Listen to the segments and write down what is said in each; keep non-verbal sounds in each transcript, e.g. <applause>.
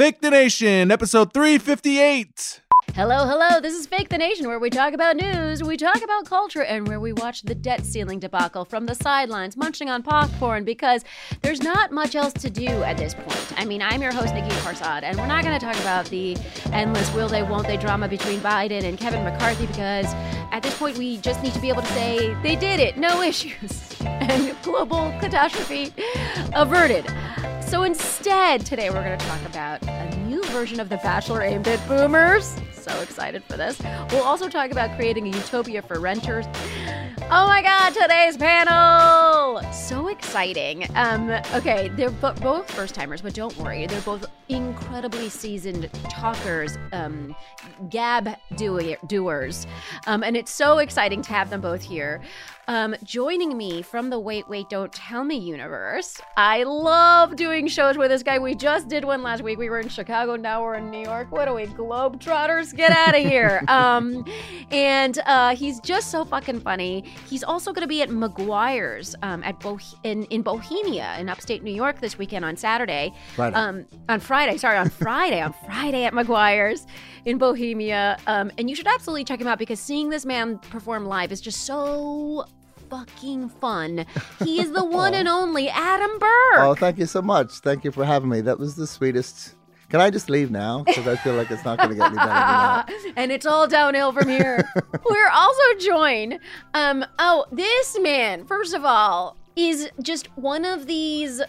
Fake the Nation, episode 358. Hello, hello. This is Fake the Nation, where we talk about news, we talk about culture, and where we watch the debt ceiling debacle from the sidelines, munching on popcorn, because there's not much else to do at this point. I mean, I'm your host, Negin Farsad, and we're not going to talk about the endless will they, won't they drama between Biden and Kevin McCarthy, because at this point, we just need to be able to say they did it, no issues, <laughs> and global catastrophe averted. So instead, today we're going to talk about a new version of The Bachelor aimed at boomers. So excited for this. We'll also talk about creating a utopia for renters. Oh my God, today's panel! So exciting. Um, okay, they're bo- both first timers, but don't worry. They're both incredibly seasoned talkers, um, gab do- doers. Um, and it's so exciting to have them both here. Um, joining me from the Wait, Wait, Don't Tell Me universe. I love doing shows with this guy. We just did one last week. We were in Chicago, now we're in New York. What are we, Globetrotters? Get out of here. <laughs> um, and uh, he's just so fucking funny. He's also going to be at McGuire's um, at Bo- in, in Bohemia in upstate New York this weekend on Saturday. Friday. Um, on Friday, sorry, on Friday, on Friday at McGuire's in Bohemia. Um, and you should absolutely check him out because seeing this man perform live is just so fucking fun. He is the <laughs> one and only Adam Burke. Oh, thank you so much. Thank you for having me. That was the sweetest. Can I just leave now? Because I feel like it's not going to get any better than that. <laughs> and it's all downhill from here. <laughs> We're also joined. Um, oh, this man, first of all, is just one of these.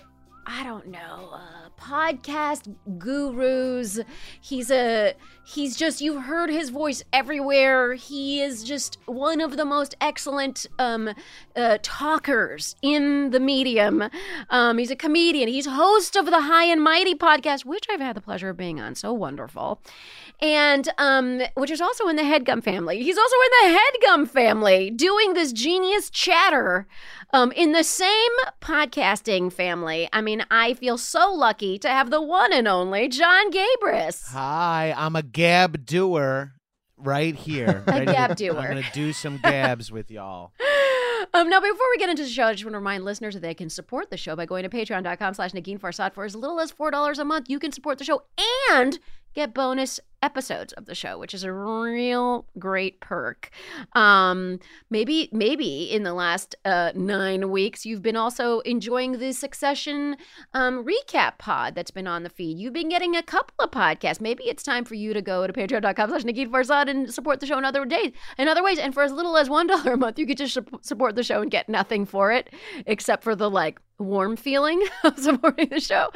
I don't know. Uh, podcast gurus. He's a he's just you've heard his voice everywhere. He is just one of the most excellent um uh, talkers in the medium. Um he's a comedian. He's host of the High and Mighty podcast, which I've had the pleasure of being on. So wonderful. And um which is also in the Headgum family. He's also in the Headgum family doing this genius chatter um, in the same podcasting family. I mean, I feel so lucky to have the one and only Jon Gabrus. Hi, I'm a gab doer right here. <laughs> A to- gab doer. I'm going to do some gabs with y'all. <laughs> Um, now, before we get into the show, I just want to remind listeners that they can support the show by going to patreon.com slash Negin Farsad. For as little as $4 a month, you can support the show and get bonus episodes of the show, which is a real great perk. Um, maybe, maybe in the last uh, nine weeks, you've been also enjoying the Succession um, recap pod that's been on the feed. You've been getting a couple of podcasts. Maybe it's time for you to go to patreon.com slash Negin Farsad and support the show in other days, in other ways. And for as little as $1 a month, you could just support the show and get nothing for it except for the like warm feeling <laughs> of supporting the show.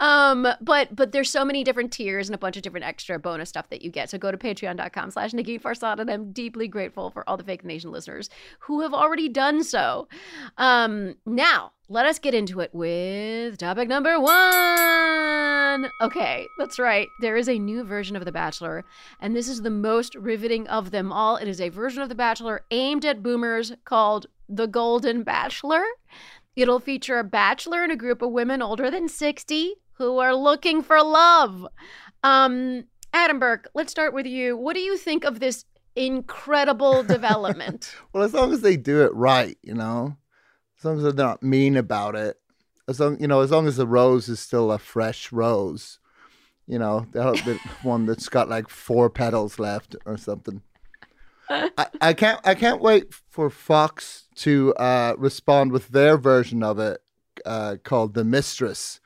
Um, but but there's so many different tiers and a bunch of different extra bonus stuff that you get. So go to patreon.com slash Negin Farsad, and I'm deeply grateful for all the Fake Nation listeners who have already done so. Um, now, let us get into it with topic number one. Okay, that's right. There is a new version of The Bachelor, and this is the most riveting of them all. It is a version of The Bachelor aimed at boomers called The Golden Bachelor. It'll feature a bachelor and a group of women older than 60 who are looking for love. Um, Adam Burke, let's start with you. What do you think of this incredible <laughs> development? well, as long as they do it right, you know, as long as they're not mean about it, as long you know, as long as the rose is still a fresh rose, you know, the <laughs> one that's got like four petals left or something. <laughs> I, I can't I can't wait for Fox to uh, respond with their version of it uh, called The Mistress,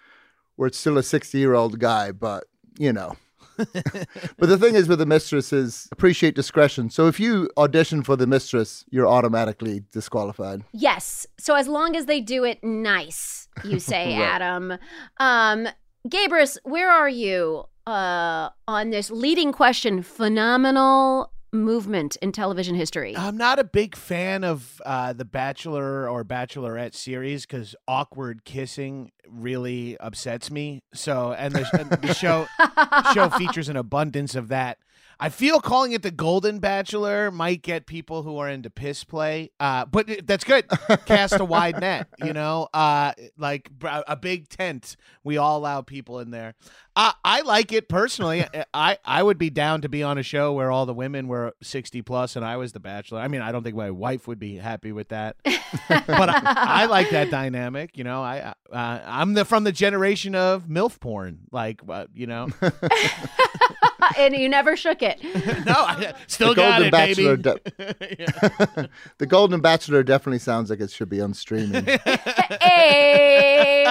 where it's still a 60 year old guy, but you know. <laughs> but the thing is with the mistress is appreciate discretion. So if you audition for the mistress, you're automatically disqualified. Yes. So as long as they do it nice, you <laughs> say, right. Adam. Um, Gabrus, where are you uh, on this leading question? Phenomenal movement in television history. I'm not a big fan of uh, the Bachelor or Bachelorette series because awkward kissing really upsets me. So, and the, and the show <laughs> show features an abundance of that. I feel calling it the Golden Bachelor might get people who are into piss play, uh, but that's good. Cast a wide <laughs> net, you know, uh, like a big tent. We all allow people in there. Uh, I like it personally. <laughs> I I would be down to be on a show where all the women were sixty plus and I was the Bachelor. I mean, I don't think my wife would be happy with that, <laughs> but I, I, like that dynamic. You know, I uh, I'm the from the generation of milf porn, like uh, you know. And you never shook it. <laughs> no, I still the got Golden it, Bachelor baby. De- <laughs> <laughs> the Golden Bachelor definitely sounds like it should be on streaming. hey,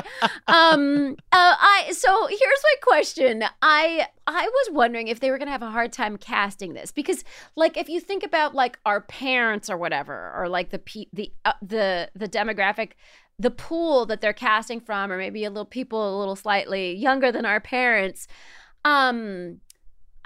um, uh, I so here's my question. I I was wondering if they were going to have a hard time casting this because, like, if you think about like our parents or whatever, or like the the uh, the the demographic the pool that they're casting from or maybe a little people a little slightly younger than our parents um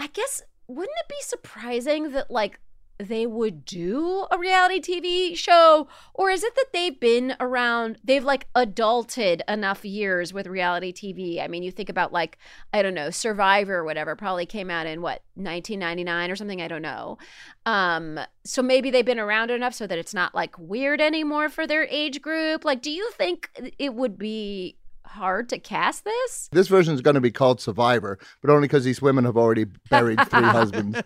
I guess wouldn't it be surprising that like they would do a reality TV show? Or is it that they've been around, they've like adulted enough years with reality TV? I mean, you think about like, I don't know, Survivor or whatever, probably came out in what, 1999 or something? I don't know. Um, so maybe they've been around enough so that it's not like weird anymore for their age group. Like, do you think it would be hard to cast this? This version is going to be called Survivor, but only because these women have already buried three <laughs> husbands.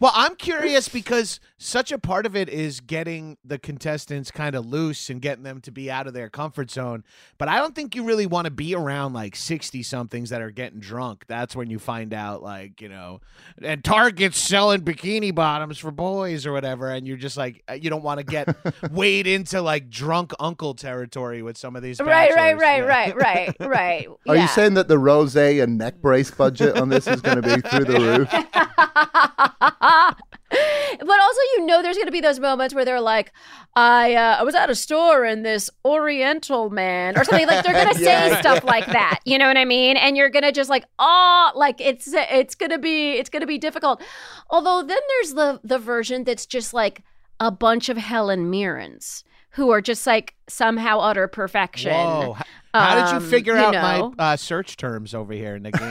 Well, I'm curious because such a part of it is getting the contestants kind of loose and getting them to be out of their comfort zone. But I don't think you really want to be around like 60 somethings that are getting drunk. That's when you find out, like, you know, and Target's selling bikini bottoms for boys or whatever. And you're just like, uh, you don't want to get <laughs> weighed into like drunk uncle territory with some of these. Right, right, right, yeah. right, right, <laughs> right. Are yeah. you saying that the rose and neck brace budget on this is going to be through the <laughs> roof? <laughs> but also, you know, there's going to be those moments where they're like, I, uh, I was at a store and this Oriental man or something like they're going <laughs> to yeah. say stuff like that. You know what I mean? And you're going to just like, oh, like it's, it's going to be, it's going to be difficult. Although then there's the, the version that's just like a bunch of Helen Mirrens who are just like somehow utter perfection. Whoa. How did you um, figure you out know. my uh, search terms over here, Nikki? <laughs>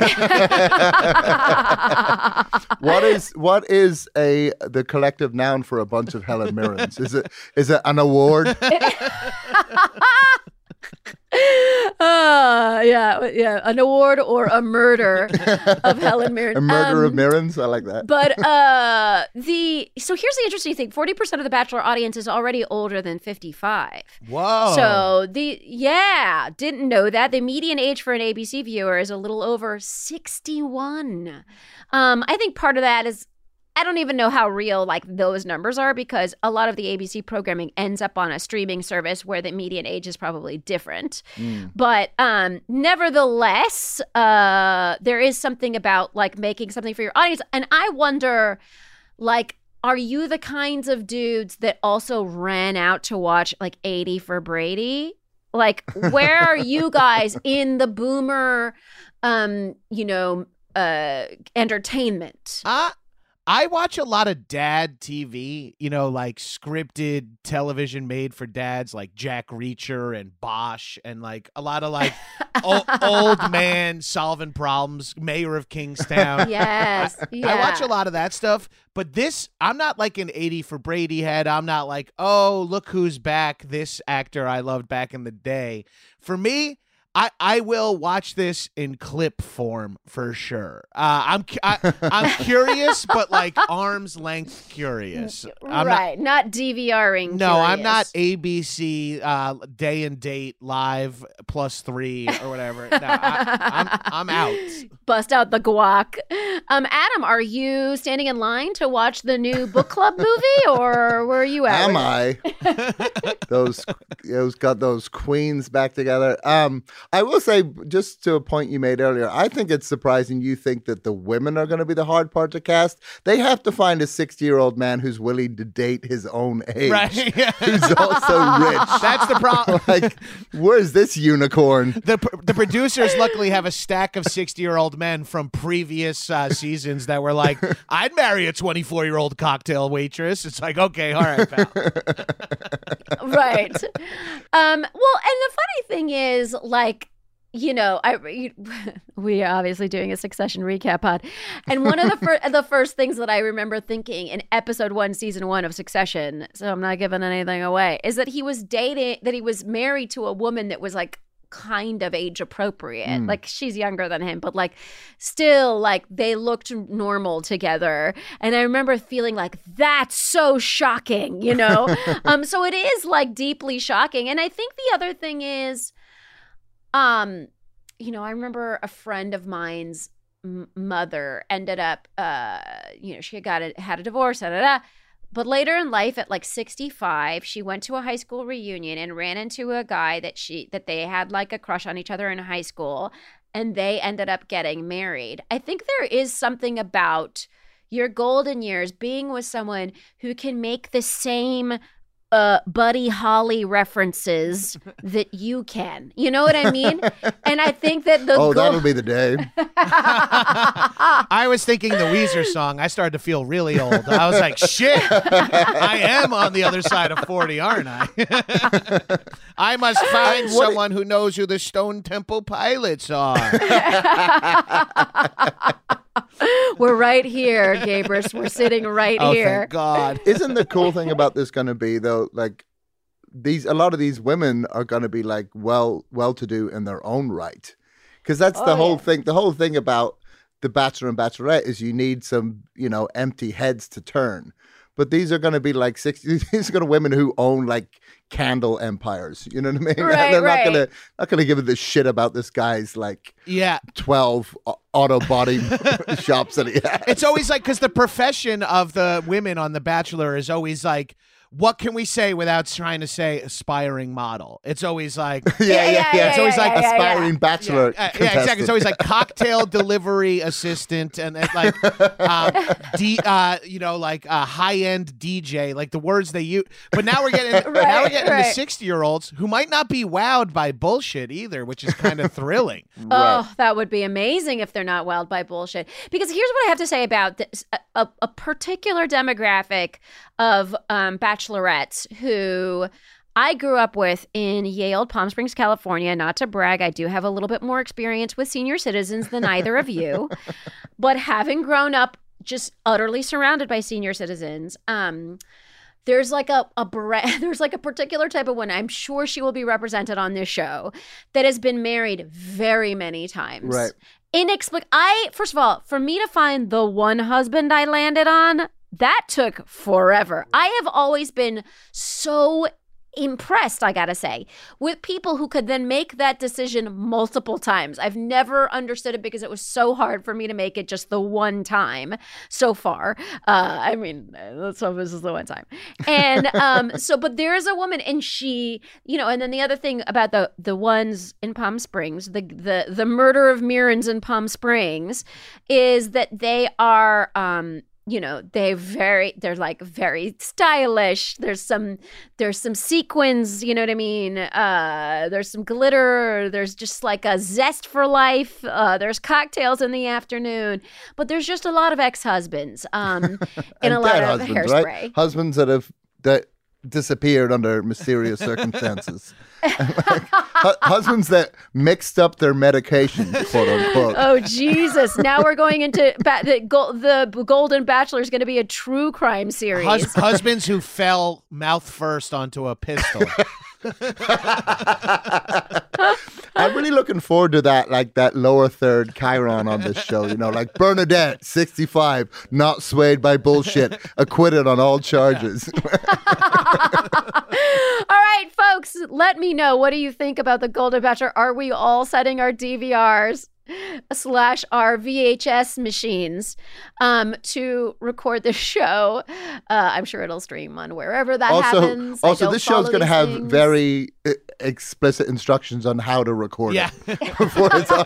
what is what is a the collective noun for a bunch of Helen Mirrens? Is it is it an award? <laughs> uh, <laughs> yeah, yeah, an award or a murder of <laughs> Helen Mirren. A murder of Um, Mirrens. I like that. But <laughs> uh, the so here's the interesting thing: forty percent of the Bachelor audience is already older than fifty-five. Whoa. So the yeah, didn't know that the median age for an ABC viewer is a little over sixty-one. Um, I think part of that is I don't even know how real like those numbers are because a lot of the ABC programming ends up on a streaming service where the median age is probably different. Mm. But um, nevertheless, uh, there is something about like making something for your audience, and I wonder, like, are you the kinds of dudes that also ran out to watch like 80 for Brady? Like, where are you <laughs> guys in the boomer, um, you know, uh, entertainment? Uh, I watch a lot of dad TV, you know, like scripted television made for dads, like Jack Reacher and Bosch, and like a lot of like o- <laughs> old man solving problems, mayor of Kingstown. <laughs> yes, yeah. I watch a lot of that stuff, but this, I'm not like an 80 for Brady head. I'm not like, oh, look who's back, this actor I loved back in the day. For me, I, I will watch this in clip form for sure. Uh, I'm cu- I, <laughs> I'm curious, but like arm's length curious. I'm not, right, not, DVRing. no, I'm not. ABC uh, day and date live plus three or whatever. No, I, I'm I'm out. <laughs> Bust out the guac. Um, Adam, are you standing in line to watch the new book club movie, or where are you at? Am I? <laughs> those those got those queens back together. Um, I will say, just to a point you made earlier, I think it's surprising you think that the women are going to be the hard part to cast. They have to find a sixty-year-old man who's willing to date his own age, Right. <laughs> who's also rich. <laughs> That's the problem. <laughs> like, where's this unicorn? the the producers luckily have a stack of 60 year old men from previous uh, seasons that were like, I'd marry a 24 year old cocktail waitress. It's like, okay, all right, pal. right. Um, well, and the funny thing is, like, you know, I you- <laughs> we are obviously doing a Succession recap pod, and one of the first the first things that I remember thinking in episode one, season one of Succession, so I'm not giving anything away, is that he was dating, that he was married to a woman that was like kind of age appropriate. Mm. Like she's younger than him, but like still like they looked normal together. And I remember feeling like that's so shocking, you know? <laughs> um so it is like deeply shocking. And I think the other thing is um you know, I remember a friend of mine's m- mother ended up uh you know, she had got a, had a divorce, da, da, da. But later in life, at like 65, she went to a high school reunion and ran into a guy that she that they had like a crush on each other in high school, and they ended up getting married. I think there is something about your golden years being with someone who can make the same uh buddy holly references <laughs> that you can you know what i mean and i think that the <laughs> oh, go- that'll be the day. <laughs> I was thinking the Weezer song. I started to feel really old. I was like, shit, I am on the other side of 40, aren't I? I must find What- someone who knows who the Stone Temple Pilots are. we're right here gabrus we're sitting right oh, here thank God. Isn't the cool thing about this going to be though, like these a lot of these women are going to be like well well to do in their own right, because that's the Oh, whole yeah. thing. The whole thing about the Bachelor and Bachelorette is you need some you know empty heads to turn. But these are going to be like sixty. <laughs> These are going to women who own like candle empires. You know what I mean? <laughs> Right, They're right. not going to not going to give a this shit about this guy's like Yeah. twelve uh, auto body <laughs> shops that he has. It's always like because the profession of the women on The Bachelor is always like, what can we say without trying to say aspiring model? It's always like, yeah, <laughs> yeah, yeah. yeah, It's always yeah, like yeah, yeah. aspiring bachelor. Yeah, uh, yeah, exactly. It's always like cocktail <laughs> delivery assistant and, and like, um, D, uh, you know, like uh, high end DJ, like the words they use. But now we're getting <laughs> now we're getting right. the sixty year olds who might not be wowed by bullshit either, which is kind of thrilling. Right. Oh, that would be amazing if they're not wowed by bullshit. Because here's what I have to say about this a, a, a particular demographic of um, bachelorettes who I grew up with in Yale, Palm Springs, California. Not to brag, I do have a little bit more experience with senior citizens than either of you. <laughs> But having grown up just utterly surrounded by senior citizens, um, there's like a a <laughs> there's like a particular type of woman. I'm sure she will be represented on this show that has been married very many times. Right. Inexplic. I first of all, for me to find the one husband I landed on, that took forever. I have always been so impressed, I gotta say, with people who could then make that decision multiple times. I've never understood it because it was so hard for me to make it just the one time so far. Uh, I mean, let's hope this is the one time. And <laughs> um, so, but there is a woman, and she, you know, and then the other thing about the the ones in Palm Springs, the the the murder of Mirrens in Palm Springs, is that they are. Um, you know they very they're like very stylish. There's some there's some sequins you know what i mean? Uh there's some glitter. There's just like a zest for life. Uh there's cocktails in the afternoon. But there's just a lot of ex-husbands um <laughs> and, And a lot of husbands, hairspray. right? Husbands that have that disappeared under mysterious circumstances. <laughs> Hu- husbands that mixed up their medication, quote unquote. Oh Jesus! Now we're going into ba- the, Gol- the Golden Bachelor is going to be a true crime series. Hus- husbands who fell mouth first onto a pistol. <laughs> <laughs> I'm really looking forward to that, like that lower third chyron on this show. You know, like Bernadette, 65, not swayed by bullshit, acquitted on all charges. <laughs> All right, folks, let me know. What do you think about the Golden Bachelor? Are we all setting our DVRs slash our VHS machines um, to record the show? Uh, I'm sure it'll stream on wherever that also, happens. I also, this show's follow going to have things. very uh, explicit instructions on how to record yeah. it <laughs> before it's on.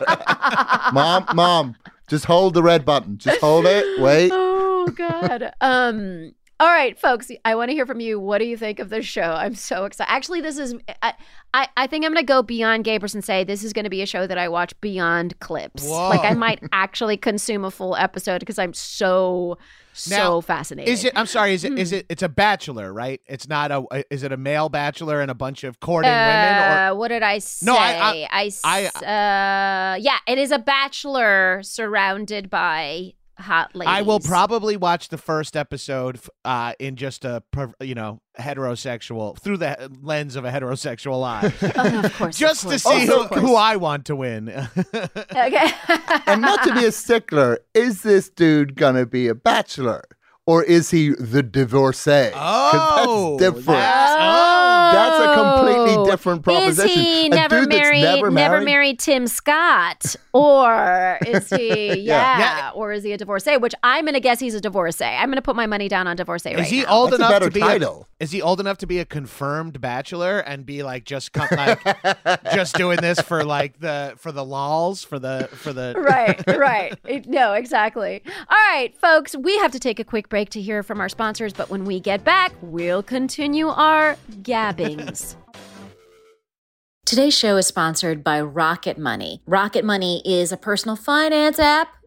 mom, mom, just hold the red button. Just hold it. Wait. <laughs> oh god um all right folks i want to hear from you what do you think of this show i'm so excited actually this is i i, I think i'm gonna go beyond Gabrus and say this is gonna be a show that i watch beyond clips Whoa. like i might actually consume a full episode because i'm so so Now, fascinated Is it? I'm sorry. Is it? Hmm. It? It's a bachelor, right? It's not a. Is it a male bachelor and a bunch of courting women? Or uh, what did I say? No, I. I. uh, yeah, it is a bachelor surrounded by hot ladies. I will probably watch the first episode uh, in just a per- you know heterosexual through the lens of a heterosexual eye, <laughs> Oh, of course, of just to see Also, who, who I want to win. <laughs> Okay. And not to be a stickler, is this dude going to be a bachelor? Or is he the divorcee? oh, that's different. that's- oh. That's a completely different proposition. Is he never dude that's married? never married? married Tim Scott, or is he? <laughs> Yeah, Yeah. or is he a divorcee? Which I'm gonna guess he's a divorcee. I'm gonna put my money down on divorcee Is right he now. old That's enough better to be title. A, is he old enough to be a confirmed bachelor and be like just come, like just doing this for like the for the lols for the for the <laughs> right, <laughs> right. It- no, exactly. All right, folks, we have to take a quick break to hear from our sponsors, but when we get back, we'll continue our Today's show is sponsored by Rocket Money. Rocket Money is a personal finance app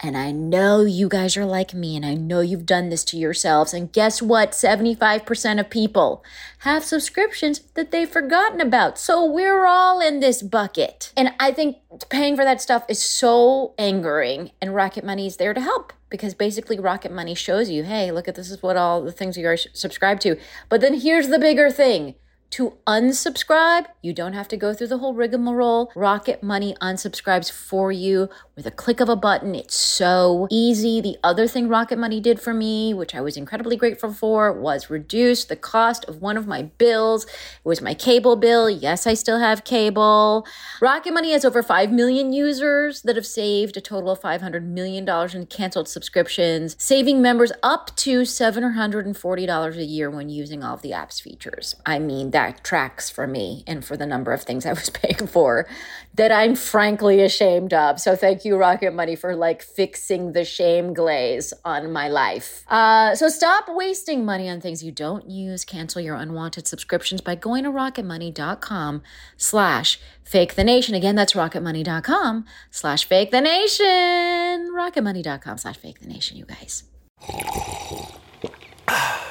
And I know you guys are like me, and I know you've done this to yourselves. And guess what? 75% of people have subscriptions that they've forgotten about. So we're all in this bucket. And I think paying for that stuff is so angering, and Rocket Money is there to help because basically Rocket Money shows you, hey, look at this is what all the things you are subscribed to. But then here's the bigger thing to unsubscribe, you don't have to go through the whole rigmarole. Rocket Money unsubscribes for you with a click of a button. It's so easy. The other thing Rocket Money did for me, which I was incredibly grateful for, was reduce the cost of one of my bills. It was my cable bill. Yes, I still have cable. Rocket Money has over 5 million users that have saved a total of $500 million in canceled subscriptions, saving members up to $740 a year when using all of the app's features. I mean, that tracks for me and for the number of things I was <laughs> paying for that I'm frankly ashamed of. So thank you, Rocket Money, for like fixing the shame glaze on my life. Uh, so stop wasting money on things you don't use. Cancel your unwanted subscriptions by going to rocketmoney.com slash fake the nation. Again, that's rocketmoney.com slash fake the nation. Rocketmoney.com slash fake the nation, you guys.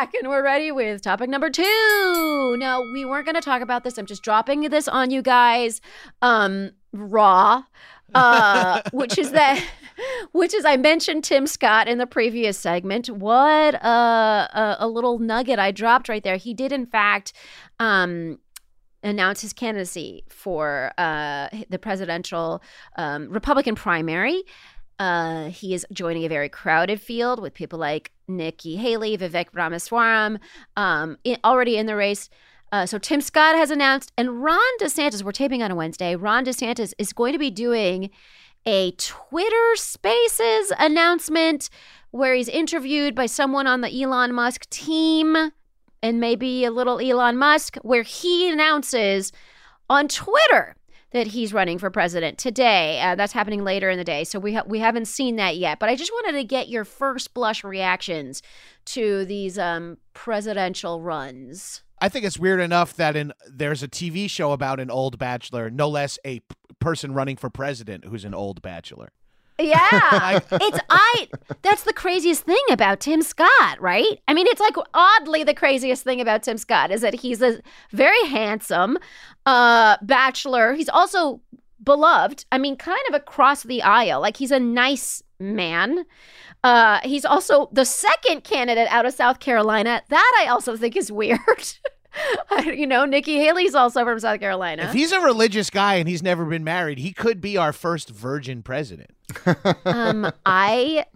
Back and we're ready with topic number two. No, we weren't going to talk about this. I'm just dropping this on you guys um, raw, uh, <laughs> which is that. <laughs> Which is, I mentioned Tim Scott in the previous segment. What a, a, a little nugget I dropped right there. He did, in fact, um, announce his candidacy for uh, the presidential um, Republican primary. Uh, he is joining a very crowded field with people like Nikki Haley, Vivek Ramaswamy, um, in, already in the race. Uh, so Tim Scott has announced, and Ron DeSantis, we're taping on a Wednesday, Ron DeSantis is going to be doing a Twitter Spaces announcement where he's interviewed by someone on the Elon Musk team and maybe a little Elon Musk, where he announces on Twitter that he's running for president today. Uh, that's happening later in the day, so we ha- we haven't seen that yet. But I just wanted to get your first blush reactions to these um, presidential runs. I think it's weird enough that in there's a TV show about an old bachelor, no less a p- person running for president who's an old bachelor. Yeah. <laughs> it's I that's the craziest thing about Tim Scott, right? I mean, it's like oddly the craziest thing about Tim Scott is that he's a very handsome uh bachelor. He's also beloved. I mean, kind of across the aisle. Like he's a nice man. Uh he's also the second candidate out of South Carolina. That I also think is weird. <laughs> <laughs> you know, Nikki Haley's also from South Carolina. If he's a religious guy and he's never been married, he could be our first virgin president. <laughs> um, I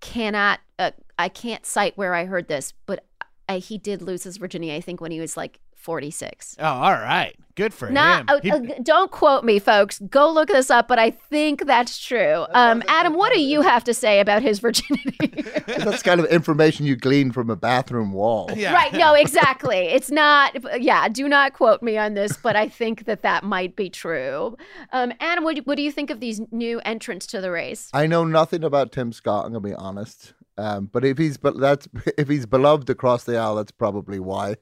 cannot, uh, I can't cite where I heard this, but I, he did lose his virginity. I think when he was like 46. Oh, all right. Good for Not, him. uh, He- uh, don't quote me, folks. Go look this up, but I think that's true. Um, Adam, what do you have to say about his virginity? <laughs> That's kind of information you glean from a bathroom wall. yeah. Right. No, <laughs> exactly. It's not, yeah, do not quote me on this, but I think that that might be true. Um, Adam, what, do- what do you think of these new entrants to the race? I know nothing about Tim Scott. I'm gonna be honest. Um, but if he's but that's <laughs> if he's beloved across the aisle, that's probably why.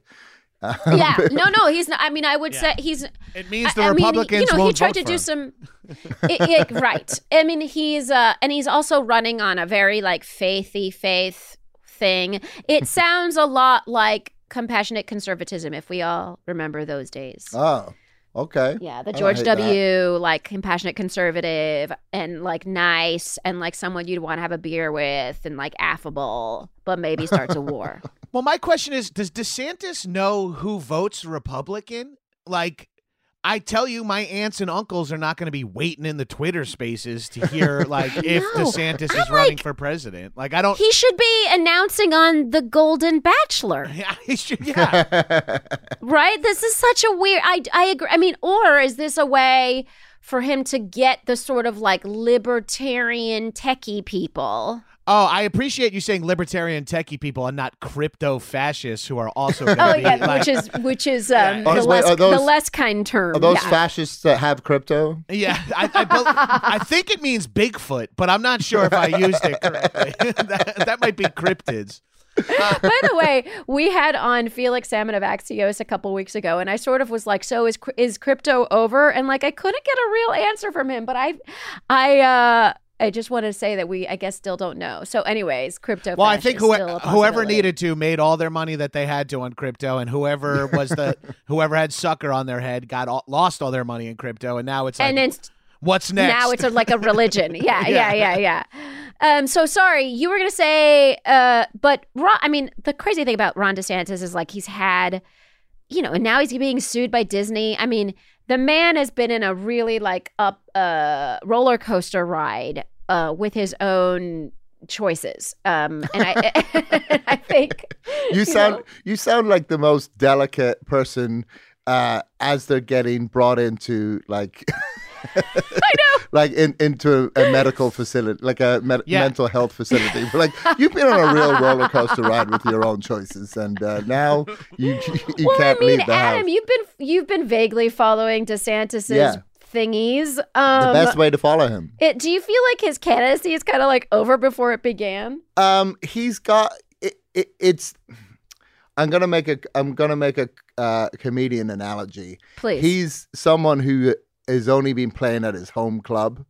Yeah. <laughs> No, no, he's not. I mean, I would say he's. It means the I- I mean, Republicans you know, he tried to do him. some. <laughs> it, it- right. I mean, he's uh, and he's also running on a very like faithy faith thing. It <laughs> sounds a lot like compassionate conservatism, if we all remember those days. Oh, okay. Yeah, the George hate that. W. like compassionate conservative and like nice and like someone you'd want to have a beer with and like affable, but maybe starts a war. Well, my question is Does DeSantis know who votes Republican? Like, I tell you, my aunts and uncles are not going to be waiting in the Twitter spaces to hear, <laughs> like, if. DeSantis I'm is running for president. Like, I don't. he should be announcing on the Golden Bachelor. <laughs> Yeah, he should, yeah. <laughs> Right? This is such a weird. I I agree. I mean, or is this a way for him to get the sort of like libertarian techie people? Oh, I appreciate you saying libertarian techie people and not crypto fascists who are also <laughs> Oh be yeah, like, which is which is um, Oh, the wait, less are those- the less kind term. Are those yeah. fascists that have crypto? Yeah, I, I, bel- I think it means Bigfoot, but I'm not sure if I used it correctly. <laughs> that, that might be cryptids. <laughs> By the way, we had on Felix Salmon of Axios a couple weeks ago, and I sort of was like, "So is is crypto over?" And like, I couldn't get a real answer from him, but I, I, uh, I just want to say that we, I guess, still don't know. So, anyways, crypto. Well, I think is who, whoever needed to made all their money that they had to on crypto, and whoever was the <laughs> whoever had sucker on their head got all, lost all their money in crypto, and now it's like, and then what's next? now it's a, like a religion. <laughs> Yeah, yeah, yeah, yeah. Um, so sorry, you were gonna say, uh, but Ron, I mean, the crazy thing about Ron DeSantis is like he's had, you know, and now he's being sued by Disney. I mean, the man has been in a really like up uh roller coaster ride uh with his own choices. Um, and I, <laughs> I think You you sound know. you sound like the most delicate person uh, as they're getting brought into like <laughs> <laughs> I know. like in, into a medical facility, like a med- Yeah. mental health facility. But like you've been on a real roller coaster ride with your own choices, and uh, now you you well, I can't mean, leave the Adam, house. you've been you've been vaguely following DeSantis's Yeah. thingies. the Um, best way to follow him. It, do you feel like his candidacy is kind of like over before it began? Um, he's got it, it, it's. I'm gonna make a. I'm gonna make a uh, comedian analogy. Please. He's someone who has only been playing at his home club.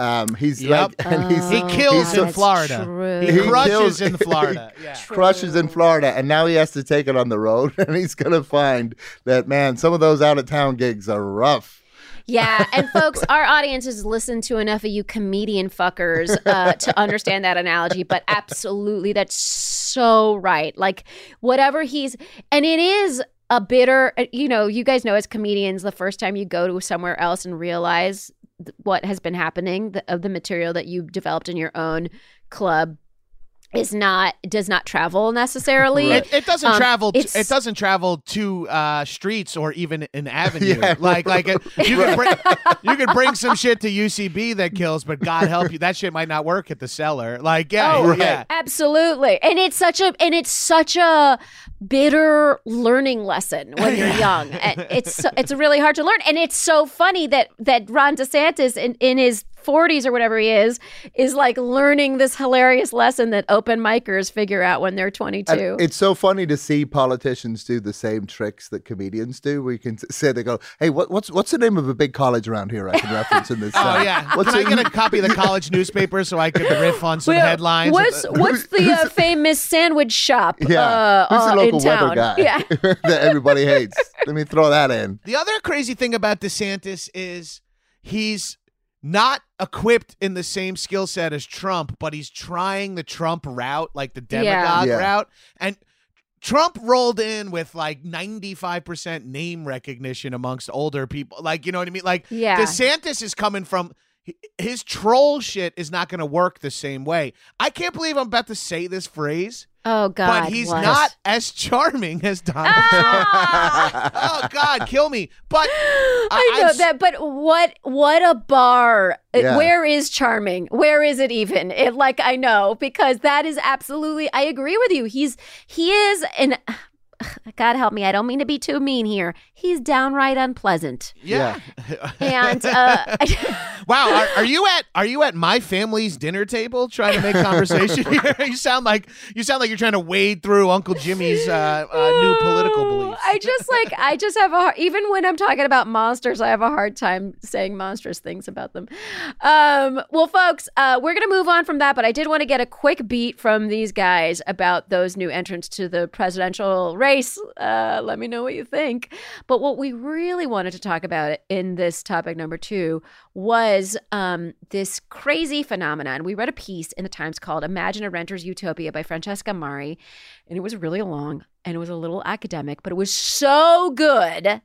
Um, he's Yep. like, and he's He kills he's in Florida. true. He, <laughs> He crushes kills- in Florida. Yeah. crushes in Florida, and now he has to take it on the road, <laughs> and he's gonna find that man. Some of those out of town gigs are rough. Yeah, <laughs> and folks, our audience has listened to enough of you comedian fuckers uh, to understand that analogy. But absolutely, that's so right. Like whatever he's, and it is a bitter. uh, You know, you guys know as comedians, the first time you go to somewhere else and realize th- what has been happening the, of the material that you've developed in your own club is not does not travel necessarily. It, it doesn't Um, travel. t- it doesn't travel to uh, streets or even an avenue. <laughs> Yeah, like like it, you can bring you can bring some shit to UCB that kills, but God help you, that shit might not work at the cellar. Like yeah, Oh, yeah. Absolutely. And it's such a and it's such a bitter learning lesson when you're <laughs> young. And it's so, it's really hard to learn. And it's so funny that that Ron DeSantis in, in his 40s or whatever he is is like learning this hilarious lesson that open micers figure out when they're 22. And it's so funny to see politicians do the same tricks that comedians do. We can say they go, "Hey, what, what's what's the name of a big college around here I can reference in this?" <laughs> Oh town? yeah. What's Can I the- get a <laughs> copy of the college newspaper so I could riff on some Well, headlines? What's <laughs> what's the uh, famous sandwich shop? Yeah, uh, who's the uh, local in town? weather guy Yeah. that everybody hates? Let me throw that in. The other crazy thing about DeSantis is he's not equipped in the same skill set as Trump, but he's trying the Trump route, like the demagogue Yeah. route. And Trump rolled in with like 95% name recognition amongst older people. Like, you know what I mean? Like, Yeah. DeSantis is coming from his troll shit is not going to work the same way. I can't believe I'm about to say this phrase, Oh God. but he's what? not as charming as Donald Trump. oh God, kill me! But <gasps> I I- know I'm that, but what what a bar! Uh, Yeah. Where is charming? Where is it even? It like I know because that is absolutely. I agree with you. He's he is an. <sighs> God help me. I don't mean to be too mean here. He's downright unpleasant. Yeah. <laughs> And uh, <laughs> wow, are, are you at are you at my family's dinner table trying to make conversation <laughs> here? you sound like you sound like you're trying to wade through Uncle Jimmy's uh, uh, new political beliefs. I just like I just have a hard, even when I'm talking about monsters, I have a hard time saying monstrous things about them. Um, well, folks, uh, we're gonna move on from that, but I did want to get a quick beat from these guys about those new entrants to the presidential race. Uh, let me know what you think. But what we really wanted to talk about in this topic number two was um, this crazy phenomenon. We read a piece in the Times called "Imagine a Renter's Utopia" by Francesca Mari, and it was really long and it was a little academic, but it was so good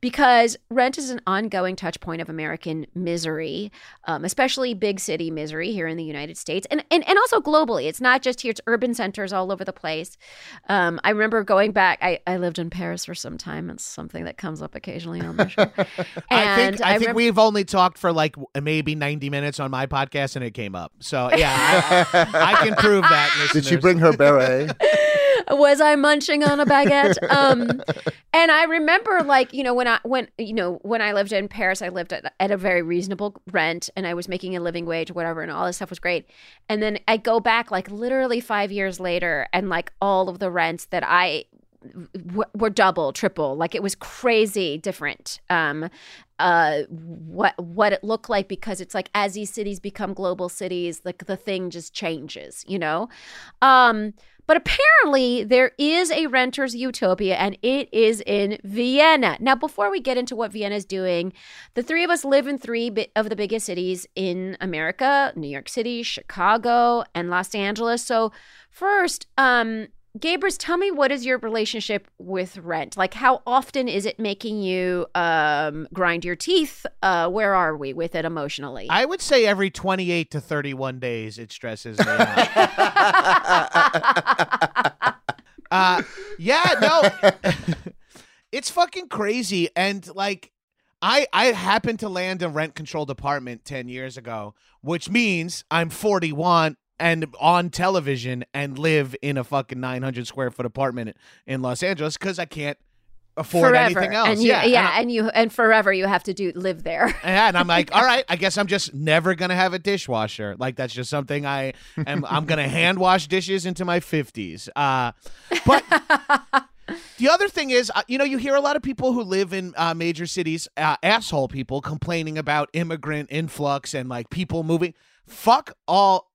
because rent is an ongoing touch point of American misery, um, especially big city misery here in the United States and, and, and also globally. It's not just here, it's urban centers all over the place. Um, I remember going back, I, I lived in Paris for some time. It's something that comes up occasionally on the show. <laughs> I think I, think remem- we've only talked for like maybe 90 minutes on my podcast and it came up. So yeah, I, <laughs> I can prove that. Did she bring her beret? <laughs> was I munching on a baguette? <laughs> Um, and I remember, like, you know, when I when you know when I lived in Paris, I lived at, at a very reasonable rent, and I was making a living wage, or whatever, and all this stuff was great. And then I go back, like, literally five years later, and like all of the rents that I w- were double, triple, like it was crazy different. Um, uh, what what it looked like because it's like as these cities become global cities, like the thing just changes, you know. Um, but apparently, there is a renter's utopia, and it is in Vienna. Now, before we get into what Vienna is doing, the three of us live in three of the biggest cities in America New York City, Chicago, and Los Angeles. So, first, um, Gabrus, tell me what is your relationship with rent? Like, how often is it making you um, grind your teeth? Uh, where are we with it emotionally? I would say every 28 to 31 days it stresses me out. <laughs> <laughs> uh, yeah, no. <laughs> it's fucking crazy and like I I happened to land a rent controlled apartment 10 years ago, which means I'm 41 and on television and live in a fucking 900 square foot apartment in Los Angeles cuz I can't afford forever. anything else. And you, yeah, yeah, and and you and forever you have to do live there. <laughs> yeah, and I'm like, <laughs> all right, I guess I'm just never gonna have a dishwasher. Like that's just something I am. I'm gonna hand wash dishes into my fifties. Uh, but <laughs> the other thing is, uh, you know, you hear a lot of people who live in uh, major cities, uh, asshole people, complaining about immigrant influx and like people moving. Fuck all.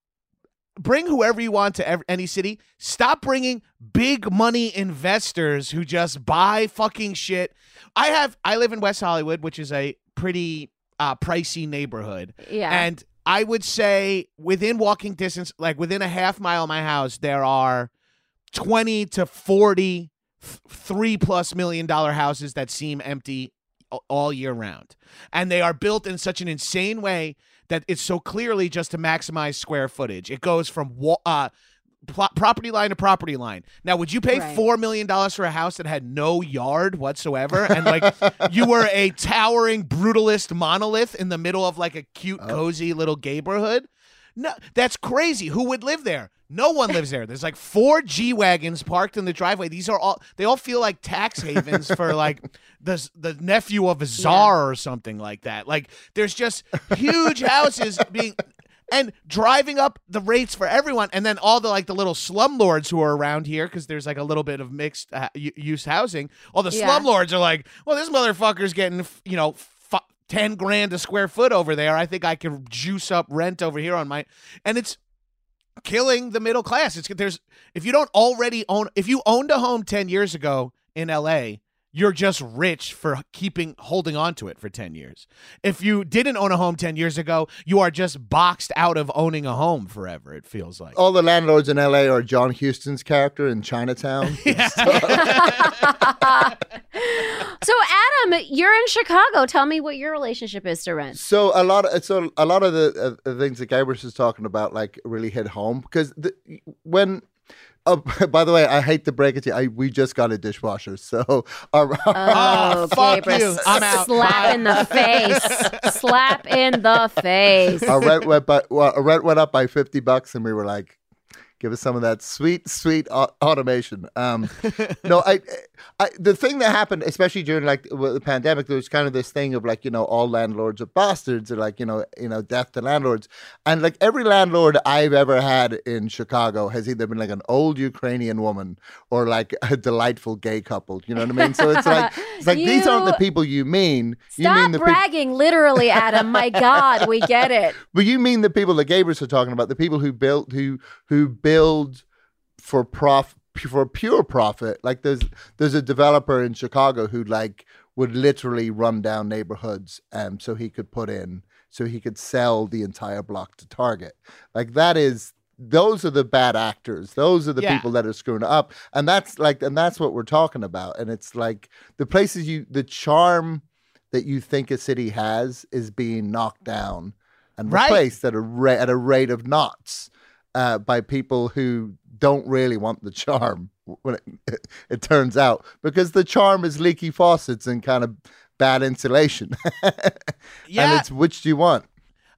Bring whoever you want to ev- any city. Stop bringing big money investors who just buy fucking shit. I have. I live in West Hollywood, which is a pretty uh, pricey neighborhood. yeah. And I would say within walking distance, like within a half mile of my house, there are 20 to 40 th- three plus million dollar houses that seem empty all year round. And they are built in such an insane way that it's so clearly just to maximize square footage. It goes from uh, pl- property line to property line. Now, would you pay Right. $4 million for a house that had no yard whatsoever? And like <laughs> you were a towering brutalist monolith in the middle of like a cute, cozy little neighborhood? No, that's crazy. Who would live there? No one lives there. There's like four G wagons parked in the driveway. These are all they all feel like tax havens for like the the nephew of a czar or something like that. Like there's just huge houses being and driving up the rates for everyone and then all the like the little slumlords who are around here because there's like a little bit of mixed uh, use housing all the Yeah. slumlords are like well this motherfucker's getting you know 10 grand a square foot over there i think i could juice up rent over here on my and it's killing the middle class. It's there's if you don't already own if you owned a home 10 years ago in la you're just rich for keeping holding on to it for 10 years. If you didn't own a home 10 years ago, you are just boxed out of owning a home forever, it feels like. All the landlords in LA are John Huston's character in Chinatown. <laughs> <laughs> so Adam, you're in Chicago. Tell me what your relationship is to rent. So a lot of so a lot of the, uh, the things that Gabrus is talking about like really hit home because the, when. Oh, <laughs> by the way, I hate to break it to you. I, we just got a dishwasher, so <laughs> our, oh, oh, fuck you. I'm out. Slap in the face. Slap in the <laughs> face. our rent went by well, our rent went up by fifty bucks, and we were like, "Give us some of that sweet, sweet automation." Um, no, I, I, the thing that happened, especially during like the pandemic, there was kind of this thing of like you know all landlords are bastards, or like you know you know death to landlords, and like every landlord I've ever had in Chicago has either been like an old Ukrainian woman or like a delightful gay couple. You know what I mean? So it's like <laughs> it's like these aren't the people you mean. you Stop mean the people. bragging, literally, Adam. My God, we get it. <laughs> But you mean the people that Gabrus are talking about, the people who build who who build for prof for pure profit. Like there's there's a developer in Chicago who like would literally run down neighborhoods um so he could put in so he could sell the entire block to Target. Like that is those are the bad actors. Those are the Yeah. people that are screwing up. And that's like and that's what we're talking about. And it's like the places you the charm that you think a city has is being knocked down and Right. replaced at a ra- at a rate of knots uh, by people who don't really want the charm. <laughs> When it, it turns out, because the charm is leaky faucets and kind of bad insulation, <laughs> Yeah. and it's which do you want?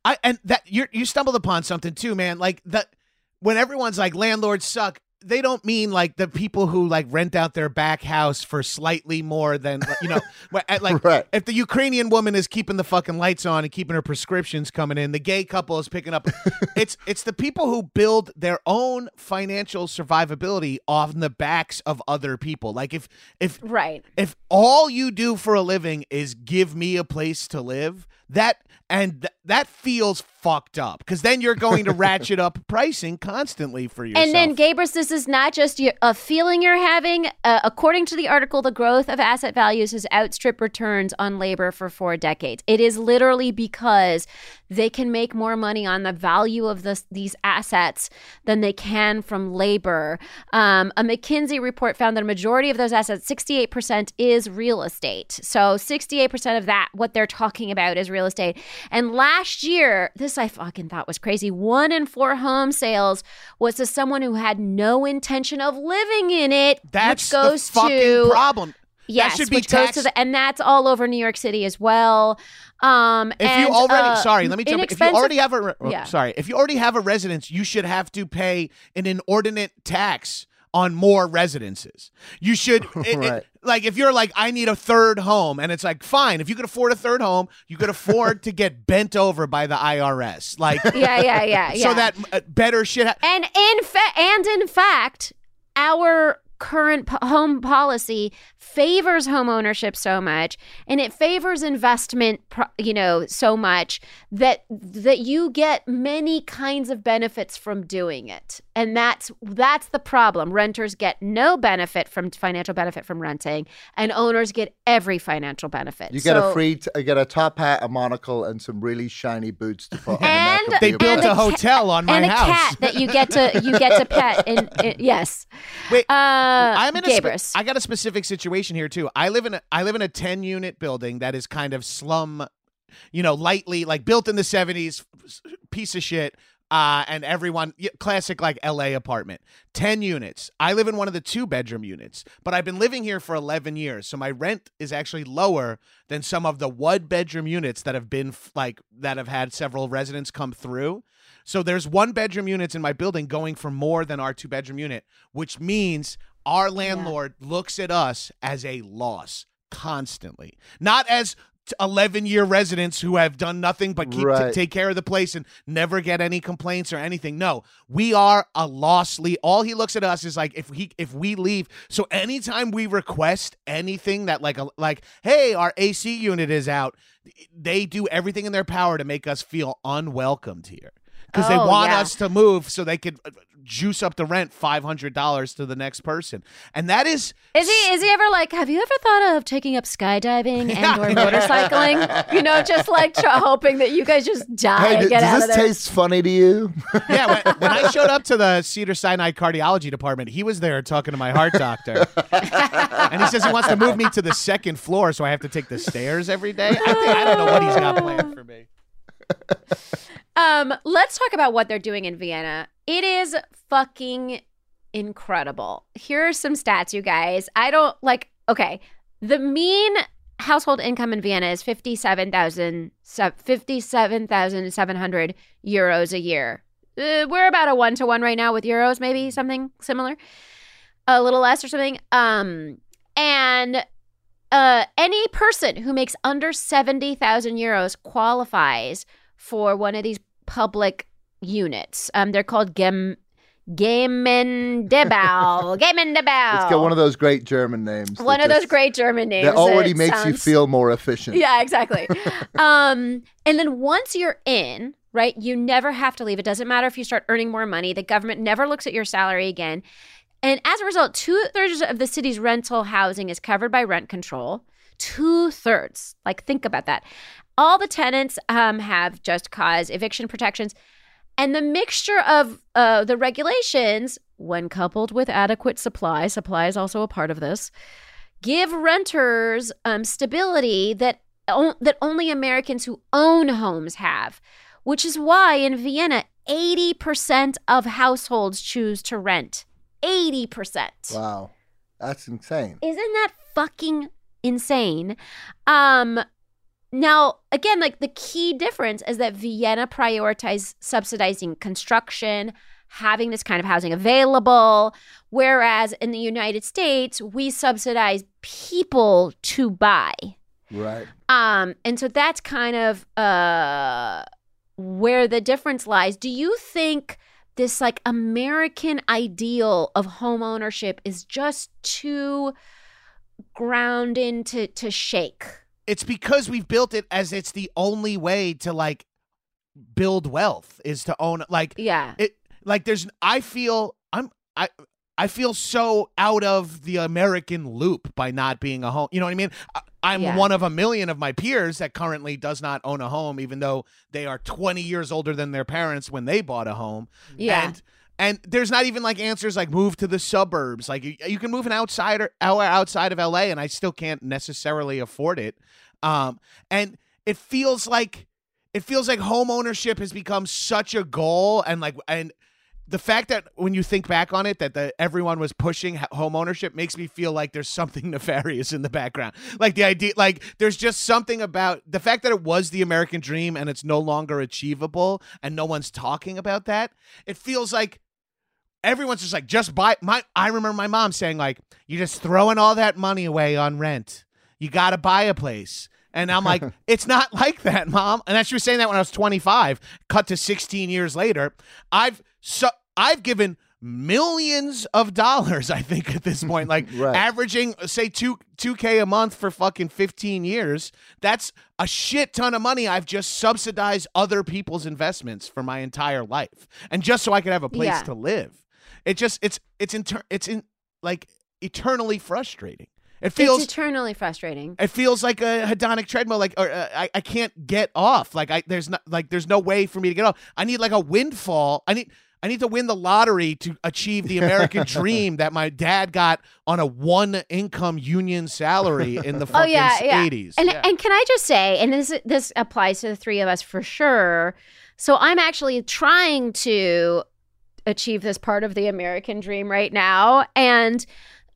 I and that you you stumbled upon something too, man. Like that when everyone's like landlords suck. They don't mean like the people who like rent out their back house for slightly more than you know <laughs> like Right. if the Ukrainian woman is keeping the fucking lights on and keeping her prescriptions coming in, the gay couple is picking up. <laughs> it's it's the people who build their own financial survivability on the backs of other people. Like if if Right. if all you do for a living is give me a place to live, that and th- that feels fucked up because then you're going to <laughs> ratchet up pricing constantly for yourself. And then, Gabrus, this is not just your, a feeling you're having. Uh, according to the article, the growth of asset values has outstripped returns on labor for four decades. It is literally because they can make more money on the value of this, these assets than they can from labor. Um, a McKinsey report found that a majority of those assets, 68%, is real estate. So 68% of that, what they're talking about, is real estate. And last year, this I fucking thought was crazy. One in four home sales was to someone who had no intention of living in it, that's which goes the fucking to problem. yes, that should be which goes to the, and that's all over New York City as well. Um, If and, you already, uh, sorry, let me tell you. If you already have a, re- oh, Yeah. sorry, if you already have a residence, you should have to pay an inordinate tax on more residences. You should, <laughs> it- it- like, if you're like, I need a third home, and it's like, fine, if you could afford a third home, you could afford to get bent over by the IRS, like, <laughs> yeah, yeah, yeah, <laughs> yeah. so that uh, better shit. Ha- And in fa- and in fact, our current po- home policy favors home ownership so much and it favors investment pro- you know so much that that you get many kinds of benefits from doing it. And that's that's the problem. Renters get no benefit from financial benefit from renting and owners get every financial benefit. You get So- a free, t- you get a top hat, a monocle, and some really shiny boots to put on the And- they built and a a ca- hotel on my and a cat that you get to you get to pet and, and- yes. Wait, uh I'm in a spe- I got a specific situation here too. I live in a I live in a 10 unit building that is kind of slum, you know, lightly like built in the 70s, piece of shit. Uh, and everyone classic like LA apartment. 10 units. I live in one of the two bedroom units, but I've been living here for 11 years. So my rent is actually lower than some of the one bedroom units that have been f- like that have had several residents come through. So there's one bedroom units in my building going for more than our two bedroom unit, which means our landlord looks at us as a loss constantly, not as 11 year residents who have done nothing but keep Right. take care of the place and never get any complaints or anything. No, we are a loss lead. All he looks at us is like if he if we leave. So anytime we request anything that like a, like hey, our AC unit is out, they do everything in their power to make us feel unwelcomed here. Because they Oh, want yeah. us to move so they could uh, juice up the rent five hundred dollars to the next person, and that is Is he is he ever like, have you ever thought of taking up skydiving and or <laughs> motorcycling? You know, just like tr- hoping that you guys just die Hey, and d- get out does of this there. taste funny to you? yeah. When, <laughs> when I showed up to the Cedar Sinai cardiology department, he was there talking to my heart doctor, and he says he wants to move me to the second floor, so I have to take the stairs every day. I think I don't know what he's got planned for me. <laughs> Um, let's talk about what they're doing in Vienna. It is fucking incredible. Here are some stats, you guys. I don't like okay. The mean household income in Vienna is 57,000 57,700 euros a year. Uh, we're about a 1 to 1 right now with euros, maybe something similar. A little less or something. Um and uh any person who makes under 70,000 euros qualifies for one of these public units. Um, they're called Gem Gemeindebau. <laughs> Gemeindebau. It's got one of those great German names. one of those great German names That already that makes you feel more efficient. Yeah, exactly. <laughs> um, and then once you're in, right, you never have to leave. It doesn't matter if you start earning more money. The government never looks at your salary again. And as a result, two thirds of the city's rental housing is covered by rent control. Two thirds. Like, think about that. All the tenants um, have just cause eviction protections. And the mixture of uh, the regulations, when coupled with adequate supply, supply is also a part of this, give renters um, stability that o- that only Americans who own homes have, which is why in Vienna, eighty percent of households choose to rent. Eighty percent. Wow. That's insane. Isn't that fucking insane? Um now again like the key difference is that Vienna prioritizes subsidizing construction, having this kind of housing available. Whereas in the United States, we subsidize people to buy. Right. Um, and so that's kind of uh where the difference lies. Do you think this like American ideal of home ownership is just too ground into to shake? It's because we've built it as it's the only way to like build wealth is to own like Yeah. it like there's I feel I'm I I feel so out of the American loop by not being a home. You know what I mean? I, I'm Yeah. one of a million of my peers that currently does not own a home, even though they are 20 years older than their parents when they bought a home. Yeah. And and there's not even like answers like move to the suburbs. Like you, you can move an outsider outside of LA, and I still can't necessarily afford it. Um, and it feels like it feels like home ownership has become such a goal, and like and the fact that when you think back on it that the everyone was pushing home ownership makes me feel like there's something <laughs> nefarious in the background like the idea like there's just something about the fact that it was the american dream and it's no longer achievable and no one's talking about that it feels like everyone's just like just buy my i remember my mom saying like you're just throwing all that money away on rent. You got to buy a place. And i'm like <laughs> it's not like that mom. And that she was saying that when i was 25 cut to 16 years later. I've so i've given millions of dollars i think at this point. Like <laughs> Right. averaging say 2 2k a month for fucking 15 years that's a shit ton of money i've just subsidized other people's investments for my entire life. And just so i could have a place Yeah. to live it just it's it's inter- it's in like eternally frustrating it feels it's eternally frustrating. it feels like a hedonic treadmill like or uh, I, I can't get off like i there's not like there's no way for me to get off i need like a windfall i need i need to win the lottery to achieve the american <laughs> dream that my dad got on a one income union salary in the <laughs> Oh fucking yeah, yeah. 80s And Yeah. and can I just say, and this this applies to the three of us for sure. So I'm actually trying to achieve this part of the American dream right now, and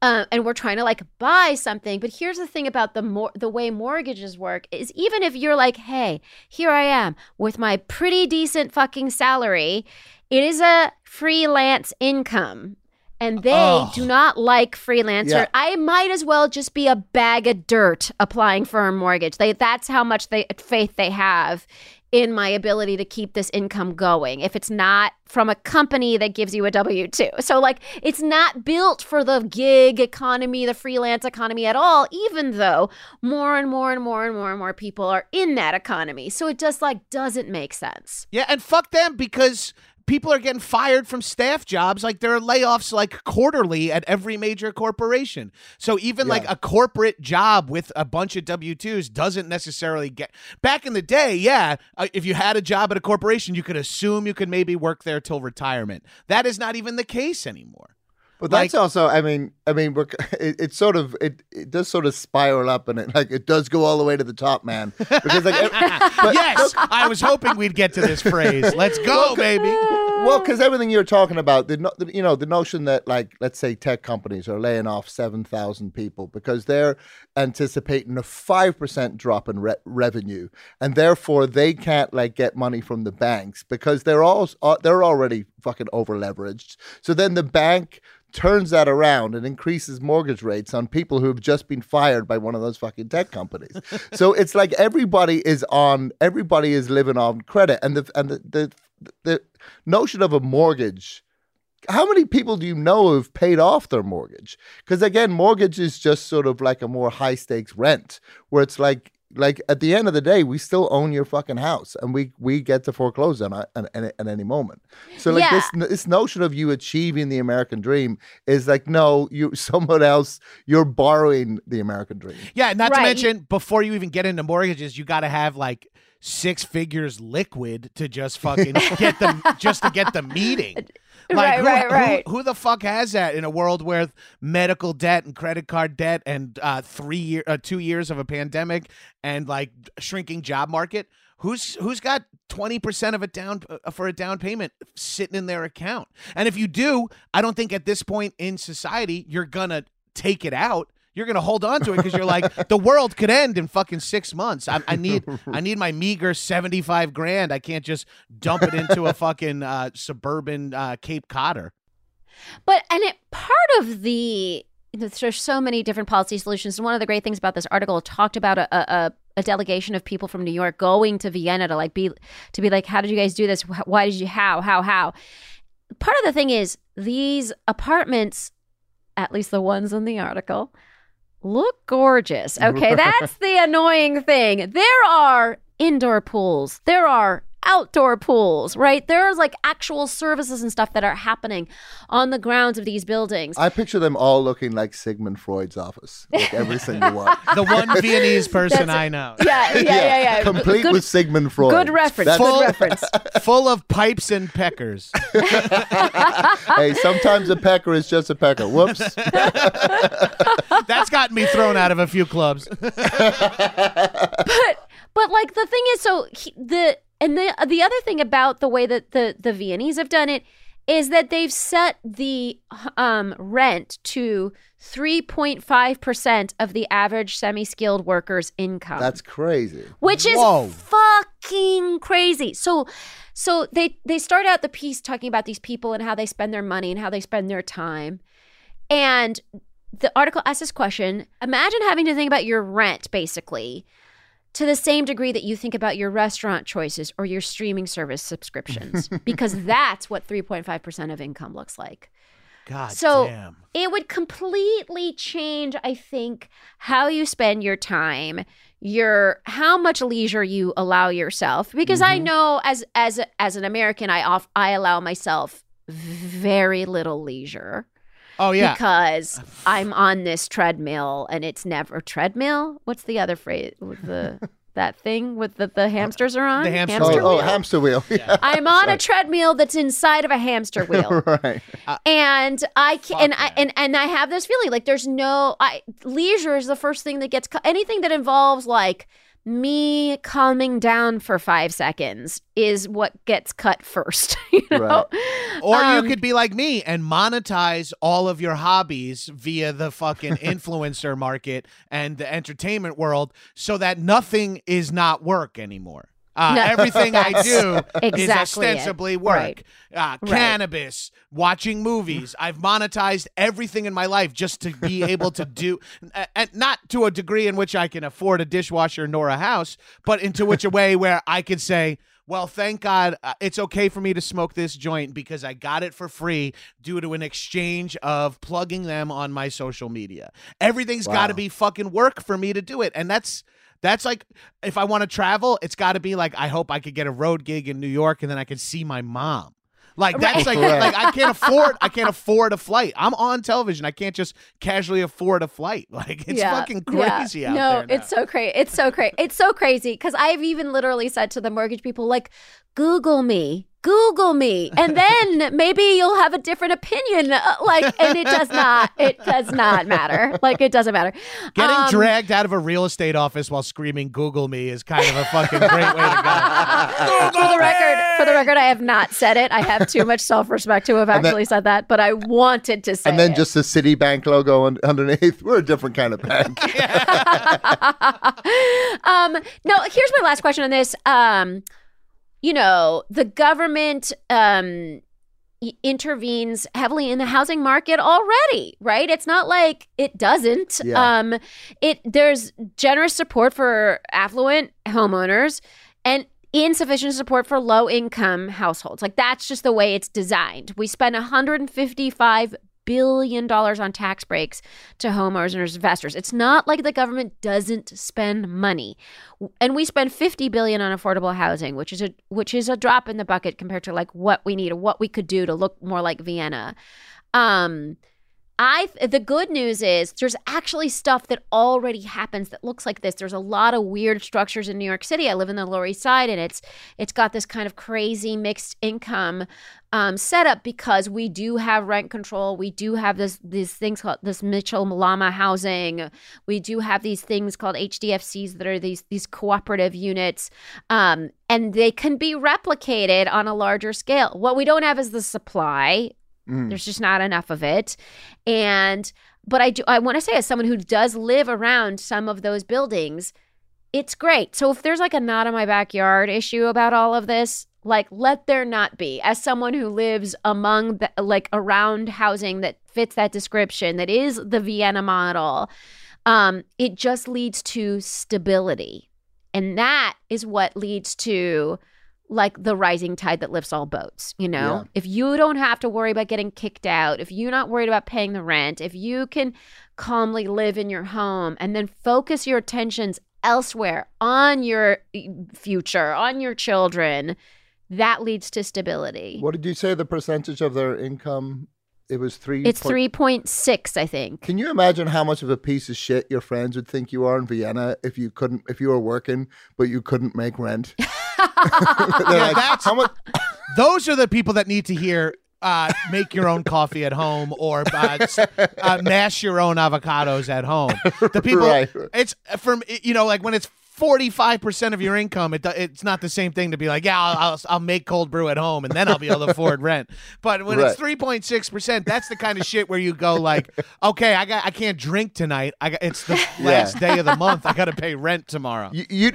uh, and we're trying to like buy something. But here's the thing about the mor- the way mortgages work is even if you're like, hey, here I am with my pretty decent fucking salary, it is a freelance income. And they Oh. do not like freelancer. Yeah. I might as well just be a bag of dirt applying for a mortgage. They that's how much they faith they have in my ability to keep this income going. If it's not from a company that gives you a W 2. So, like, it's not built for the gig economy, the freelance economy at all, even though more and more and more and more and more people are in that economy. So, it just like doesn't make sense. Yeah, and fuck them because people are getting fired from staff jobs. Like there are layoffs like quarterly at every major corporation. So even like a corporate job with a bunch of W twos doesn't necessarily get. Back in the day, yeah, uh, if you had a job at a corporation, you could assume you could maybe work there till retirement. That is not even the case anymore. But that's Like- also, I mean, I mean, we're, <laughs> it, it's sort of, it, it does sort of spiral up, and it like it does go all the way to the top, man. Because like, <laughs> yes, I was hoping we'd get to this phrase. Let's go, baby. Well, because everything you're talking about, the, no- the you know the notion that like let's say tech companies are laying off seven thousand people because they're anticipating a five percent drop in re- revenue, and therefore they can't like get money from the banks because they're all uh, they're already fucking over leveraged. So then the bank turns that around and increases mortgage rates on people who have just been fired by one of those fucking tech companies. <laughs> so it's like everybody is on everybody is living on credit and the and the the, the notion of a mortgage how many people do you know have paid off their mortgage? Because again mortgage is just sort of like a more high stakes rent where it's like like at the end of the day we still own your fucking house and we we get to foreclose on it at, at, at any moment. So like Yeah. this this notion of you achieving the american dream is like no you <laughs> someone else you're borrowing the american dream. Yeah, and not to mention before you even get into mortgages, you got to have like six figures liquid to just fucking get them just to get the meeting. <laughs> Like Right, who, right, who- right. Who, the fuck has that in a world where medical debt and credit card debt and uh, three year, uh, two years of a pandemic and like shrinking job market? Who's who's got twenty percent of a down uh, for a down payment sitting in their account? And if you do, I don't think at this point in society you're gonna take it out. You're gonna hold on to it because you're like <laughs> the world could end in fucking six months. I, I need <laughs> I need my meager seventy five grand. I can't just dump it into a fucking uh, suburban uh, Cape Codder. But and it part of the there's so many different policy solutions. And one of the great things about this article talked about a, a, a delegation of people from New York going to Vienna to like be to be like, how did you guys do this? Why did you how how how? Part of the thing is these apartments, at least the ones in the article, look gorgeous. Okay, that's <laughs> the annoying thing. There are indoor pools. There are outdoor pools, right? There's like actual services and stuff that are happening on the grounds of these buildings. I picture them all looking like Sigmund Freud's office, like every <laughs> single one. The one <laughs> Viennese person That's- I know, <laughs> yeah, yeah, yeah, yeah. Complete Good- with Sigmund Freud. Good reference. That's- Good reference. full of pipes and peckers. hey, sometimes a pecker is just a pecker. Whoops. That's gotten me thrown out of a few clubs. but but like the thing is so he, the and the the other thing about the way that the the Viennese have done it is that they've set the um, rent to 3.5% of the average semi-skilled worker's income That's crazy. which is Whoa. fucking crazy. So so they they start out the piece talking about these people and how they spend their money and how they spend their time. And the article asks this question, imagine having to think about your rent basically to the same degree that you think about your restaurant choices or your streaming service subscriptions <laughs> because that's what 3.5% of income looks like. God So damn. it would completely change, I think, how you spend your time, your how much leisure you allow yourself. Because I mm-hmm. know as as as an American, I off I allow myself very little leisure Oh yeah. because I'm on this treadmill and it's never treadmill. What's the other phrase with the <laughs> that thing with the, the hamsters are on? The hamster Oh, Hamster oh, wheel? hamster wheel. <laughs> Yeah. <laughs> I'm on a treadmill that's inside of a hamster wheel right. Uh, and I can, and I and, and I have this feeling like there's no I leisure is the first thing that gets cut. Anything that involves like me calming down for five seconds is what gets cut first. <laughs> You know? Right. Or Um, you could be like me and monetize all of your hobbies via the fucking <laughs> influencer market and the entertainment world so that nothing is not work anymore. Uh, everything I do is exactly it. ostensibly work. Right. Uh, Right. Cannabis, watching movies. I've monetized everything in my life just to be <laughs> able to do, uh, and not to a degree in which I can afford a dishwasher nor a house, but into which a way <laughs> where I could say, well, thank God uh, it's okay for me to smoke this joint because I got it for free due to an exchange of plugging them on my social media. Everything's got to be fucking work for me to do it. And that's that's like if I want to travel, it's got to be like I hope I could get a road gig in New York and then I could see my mom. Like that's like Right. like I can't afford I can't afford a flight. I'm on television. I can't just casually afford a flight. <laughs> Like it's Yeah, fucking yeah. crazy out no, there. now. it's so crazy. It's so crazy. It's so crazy because I've even literally said to the mortgage people, like, Google me, Google me, and then maybe you'll have a different opinion. Uh, Like, and it does not. It does not matter. Like, it doesn't matter. Getting Um, dragged out of a real estate office while screaming "Google me" is kind of a fucking great way to go. <laughs> for the record, for the record, I have not said it. I have too much self respect to have And then- actually said that, but I wanted to say And then it. just the Citibank logo un- underneath. <laughs> We're a different kind of bank. <laughs> um, no, here's my last question on this. Um, you know, the government um intervenes heavily in the housing market already, right? It's not like it doesn't. Yeah. Um it there's generous support for affluent homeowners and insufficient support for low income households. Like that's just the way it's designed. We spend 155 billion dollars on tax breaks to homeowners and investors. It's not like the government doesn't spend money. And we spend 50 billion on affordable housing, which is a which is a drop in the bucket compared to like what we need or what we could do to look more like Vienna. Um I the good news is there's actually stuff that already happens that looks like this. There's a lot of weird structures in New York City. I live in the Lower East Side, and it's it's got this kind of crazy mixed income um, setup because we do have rent control. We do have this these things called this Mitchell-Lama housing. We do have these things called HDFCs that are these these cooperative units, um, and they can be replicated on a larger scale. What we don't have is the supply. Mm. There's just not enough of it. And but I do I want to say as someone who does live around some of those buildings, it's great. So if there's like a not in my backyard issue about all of this, like let there not be. As someone who lives among the, like around housing that fits that description, that is the Vienna model, um, it just leads to stability. And that is what leads to like the rising tide that lifts all boats, you know? Yeah. If you don't have to worry about getting kicked out, if you're not worried about paying the rent, if you can calmly live in your home and then focus your attentions elsewhere on your future, on your children, that leads to stability. What did you say the percentage of their income? It was three. It's point- 3.6, I think. Can you imagine how much of a piece of shit your friends would think you are in Vienna if you couldn't, if you were working but you couldn't make rent? <laughs> <laughs> Yeah, like, that's- how much. <coughs> Those are the people that need to hear. Uh, make your own coffee at home, or uh, uh, mash your own avocados at home. The <laughs> people, Right. it's from you know, like when it's forty five percent of your income, it, it's not the same thing to be like, yeah, I'll, I'll, I'll make cold brew at home, and then I'll be able to afford <laughs> rent. But when it's three point six percent, that's the kind of shit where you go like, okay, I got, I can't drink tonight. I got, it's the last day of the month. I got to pay rent tomorrow. You, you,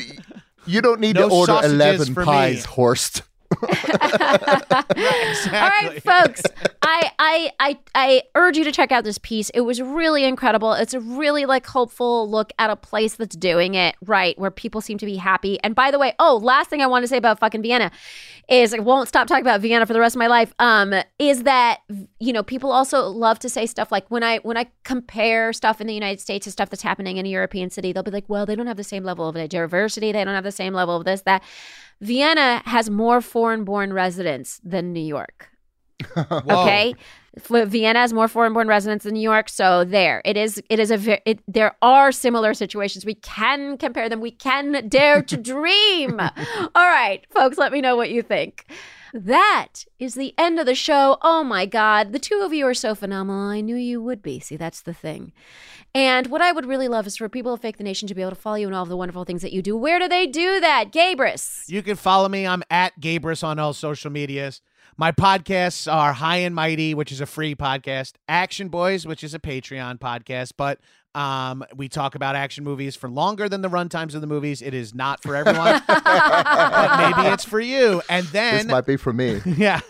you don't need No to order 11 for me. pies, Horst. Exactly. <laughs> All right, folks. <laughs> I, I I I urge you to check out this piece. It was really incredible. It's a really like hopeful look at a place that's doing it right, where people seem to be happy. And by the way, oh, last thing I want to say about fucking Vienna is I won't stop talking about Vienna for the rest of my life. Um, is that you know people also love to say stuff like when I when I compare stuff in the United States to stuff that's happening in a European city, they'll be like, well, they don't have the same level of diversity. They don't have the same level of this that. Vienna has more foreign-born residents than New York. <laughs> Okay, Vienna has more foreign-born residents than New York, so there it is. It is a ve- it, there are similar situations. We can compare them. We can dare to <laughs> dream. All right, folks, let me know what you think. That is the end of the show. Oh my God, the two of you are so phenomenal. I knew you would be. See, that's the thing. And what I would really love is for people of Fake the Nation to be able to follow you and all of the wonderful things that you do. Where do they do that, Gabrus? You can follow me. I'm at Gabrus on all social medias. My podcasts are High and Mighty, which is a free podcast, Action Boys, which is a Patreon podcast, but um, we talk about action movies for longer than the runtimes of the movies. It is not for everyone, <laughs> but maybe it's for you. And then This might be for me. <laughs> yeah,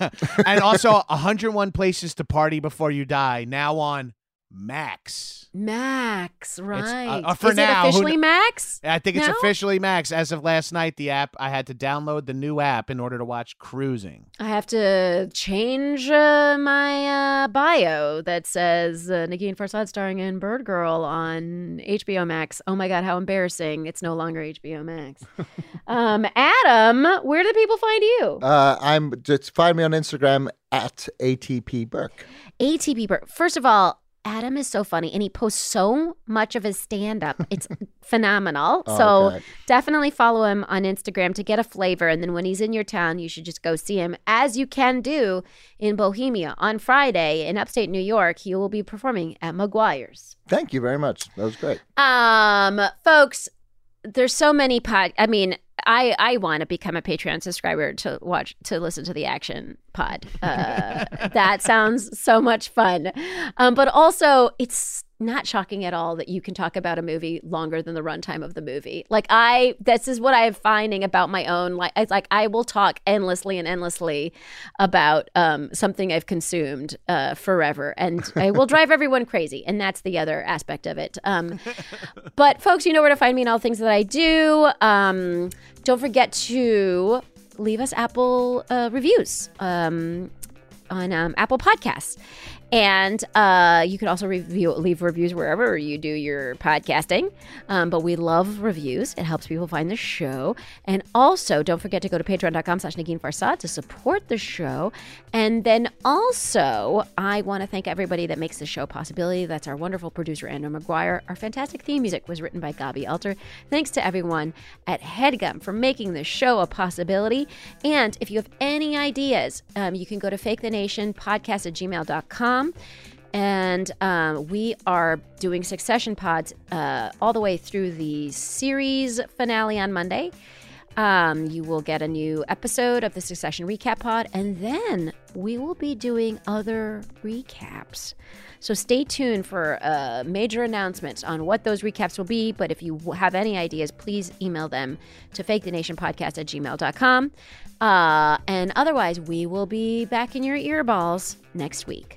and also 101 Places to Party Before You Die, now on Max. Max, right? uh, for is now, it officially kn- Max? I think it's No? officially Max. As of last night, the app, I had to download the new app in order to watch Cruising. I have to change uh, my uh, bio that says uh, Negin Farsad starring in Bird Girl on HBO Max. Oh my God, how embarrassing! It's no longer HBO Max. <laughs> um, Adam, where do people find you? Uh, I'm just find me on Instagram at ATP Burke. ATP Bird. First of all, Adam is so funny and he posts so much of his stand up. It's <laughs> phenomenal. Oh, so God. definitely follow him on Instagram to get a flavor. And then when he's in your town, you should just go see him, as you can do in Bohemia. On Friday in upstate New York, he will be performing at McGuire's. Thank you very much. That was great. Um, folks, there's so many pod. I mean, I I want to become a Patreon subscriber to watch to listen to the action pod. Uh, that sounds so much fun. Um, but also, it's not shocking at all that you can talk about a movie longer than the runtime of the movie. Like I, this is what I'm finding about my own. Like it's like I will talk endlessly and endlessly about um, something I've consumed uh, forever, and I will drive <laughs> everyone crazy. And that's the other aspect of it. Um, but folks, you know where to find me and all things that I do. Um, don't forget to leave us Apple uh, reviews um, on um, Apple Podcasts. And uh, you can also review, leave reviews wherever you do your podcasting. Um, but we love reviews. It helps people find the show. And also, don't forget to go to patreon.com slash Negin Farsad to support the show. And then also, I want to thank everybody that makes the show a possibility. That's our wonderful producer, Andrew McGuire. Our fantastic theme music was written by Gaby Alter. Thanks to everyone at HeadGum for making the show a possibility. And if you have any ideas, um, you can go to fake the nation podcast at gmail.com. And um, we are doing succession pods uh, all the way through the series finale on Monday. Um, you will get a new episode of the Succession Recap Pod, and then we will be doing other recaps. So stay tuned for uh, major announcements on what those recaps will be. But if you have any ideas, please email them to fakethenationpodcast at gmail.com. Uh, and otherwise, we will be back in your earballs next week.